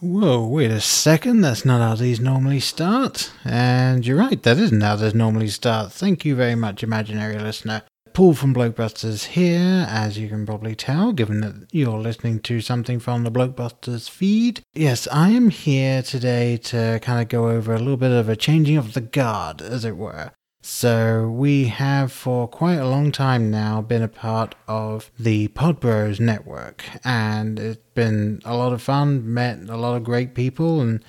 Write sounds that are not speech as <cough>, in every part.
Whoa, wait a second, that's not how these normally start. And you're right, that isn't how these normally start. Thank you very much, imaginary listener. Paul from Blokebusters here, as you can probably tell, given that you're listening to something from the Blokebusters feed. Yes, I am here today to kind of go over a little bit of a changing of the guard, as it were. So, we have for quite a long time now been a part of the Podbros network, and it's been a lot of fun, met a lot of great people, and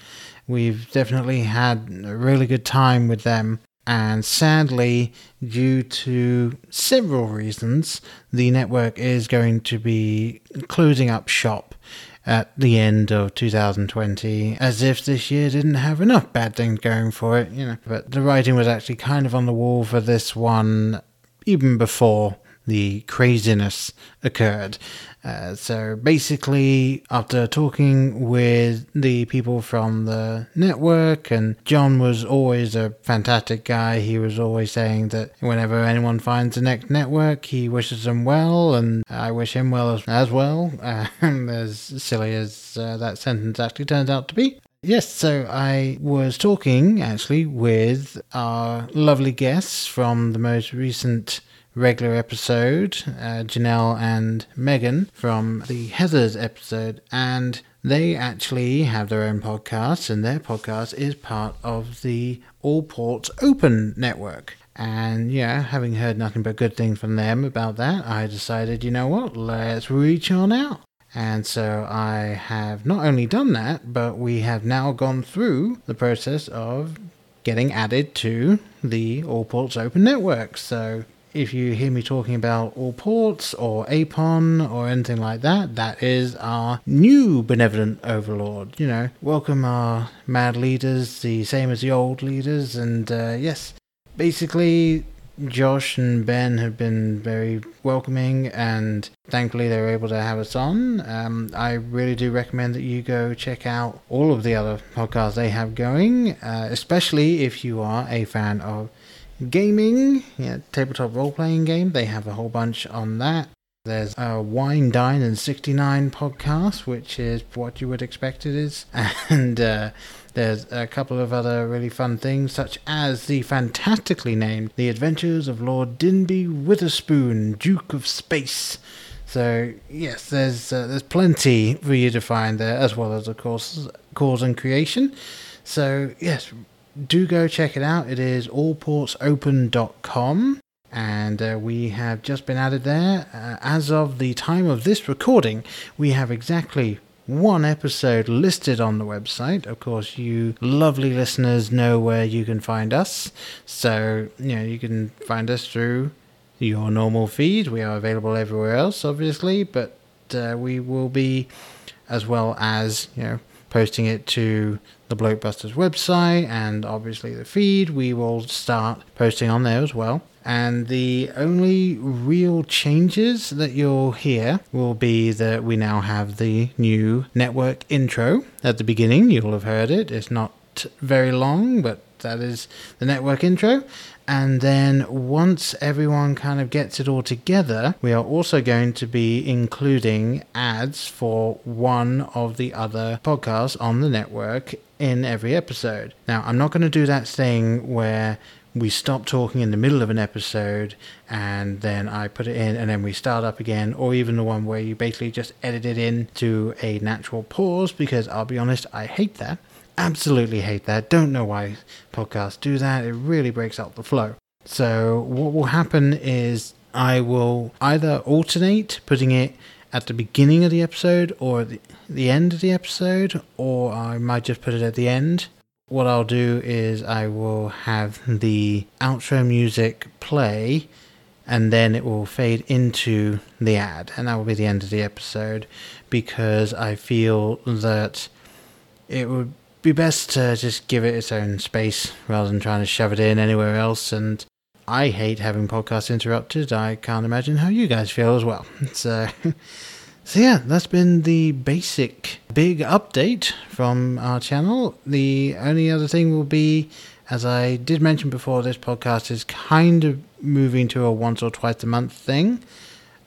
we've definitely had a really good time with them. And sadly, due to several reasons, the network is going to be closing up shop at the end of 2020, as if this year didn't have enough bad things going for it, you know. But the writing was actually kind of on the wall for this one even before the craziness occurred. Uh, so basically, after talking with the people from the network, and John was always a fantastic guy, he was always saying that whenever anyone finds the next network, he wishes them well, and I wish him well as, as well, uh, <laughs> as silly as uh, that sentence actually turns out to be. Yes, so I was talking actually with our lovely guests from the most recent regular episode, uh, Janelle and Megan from the Heather's episode, and they actually have their own podcast, and their podcast is part of the All Ports Open network. And yeah, having heard nothing but good things from them about that, I decided, you know what, let's reach on out. And so I have not only done that, but we have now gone through the process of getting added to the All Ports Open network. So if you hear me talking about all ports or APON or anything like that, that is our new benevolent overlord. You know, welcome our mad leaders, the same as the old leaders. And uh, yes, basically, Josh and Ben have been very welcoming, and thankfully they were able to have us on. Um, I really do recommend that you go check out all of the other podcasts they have going, uh, especially if you are a fan of gaming, yeah, tabletop role playing game. They have a whole bunch on that. There's a Wine, Dine, and 69 podcast, which is what you would expect it is. <laughs> And uh, there's a couple of other really fun things, such as the fantastically named The Adventures of Lord Dinby Witherspoon, Duke of Space. So yes, there's uh, there's plenty for you to find there, as well as of course cause and creation. So yes, do go check it out. It is allportsopen.com and uh, we have just been added there. Uh, as of the time of this recording, we have exactly one episode listed on the website. Of course, you lovely listeners know where you can find us. So, you know, you can find us through your normal feed. We are available everywhere else, obviously, but uh, we will be, as well as, you know, posting it to the Blokebusters website and obviously the feed. We will start posting on there as well. And the only real changes that you'll hear will be that we now have the new network intro at the beginning. You'll have heard it. It's not very long, but that is the network intro. And then once everyone kind of gets it all together, we are also going to be including ads for one of the other podcasts on the network in every episode. Now, I'm not going to do that thing where we stop talking in the middle of an episode and then I put it in and then we start up again, or even the one where you basically just edit it in to a natural pause because I'll be honest, I hate that. Absolutely hate that. Don't know why podcasts do that. It really breaks up the flow. So, what will happen is I will either alternate putting it at the beginning of the episode or the, the end of the episode, or I might just put it at the end. What I'll do is I will have the outro music play and then it will fade into the ad, and that will be the end of the episode because I feel that it would be best to just give it its own space rather than trying to shove it in anywhere else. And I hate having podcasts interrupted. I can't imagine how you guys feel as well. <laughs> So, so yeah, that's been the basic big update from our channel. The only other thing will be, as I did mention before, this podcast is kind of moving to a once or twice a month thing.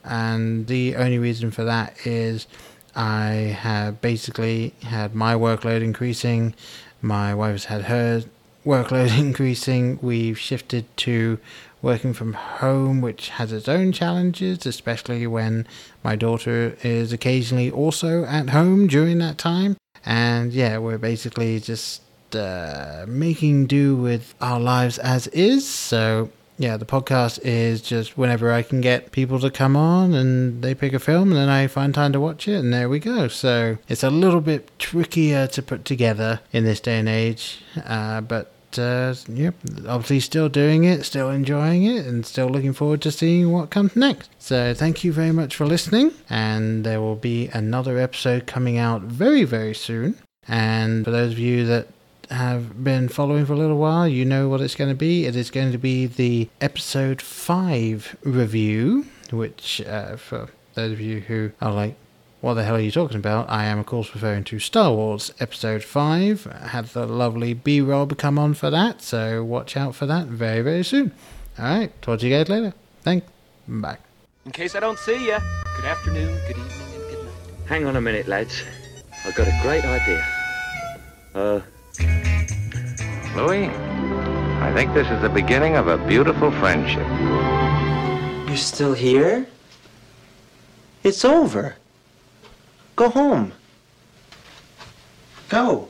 And the only reason for that is I have basically had my workload increasing, my wife has had her workload <laughs> increasing. We've shifted to working from home, which has its own challenges, especially when my daughter is occasionally also at home during that time. And yeah, we're basically just uh, making do with our lives as is. So yeah, the podcast is just whenever I can get people to come on and they pick a film and then I find time to watch it and there we go. So it's a little bit trickier to put together in this day and age, uh, but uh, yep, obviously still doing it, still enjoying it, and still looking forward to seeing what comes next. So thank you very much for listening, and there will be another episode coming out very, very soon. And for those of you that have been following for a little while, you know what it's going to be. It is going to be the episode 5 review, which, uh, for those of you who are like, what the hell are you talking about? I am, of course, referring to Star Wars Episode 5. I had the lovely B roll come on for that, so watch out for that very, very soon. Alright, talk to you guys later. Thanks. Bye. In case I don't see you, good afternoon, good evening, and good night. Hang on a minute, lads. I've got a great idea. Uh, Louis, I think this is the beginning of a beautiful friendship. You're still here? It's over. Go home. Go.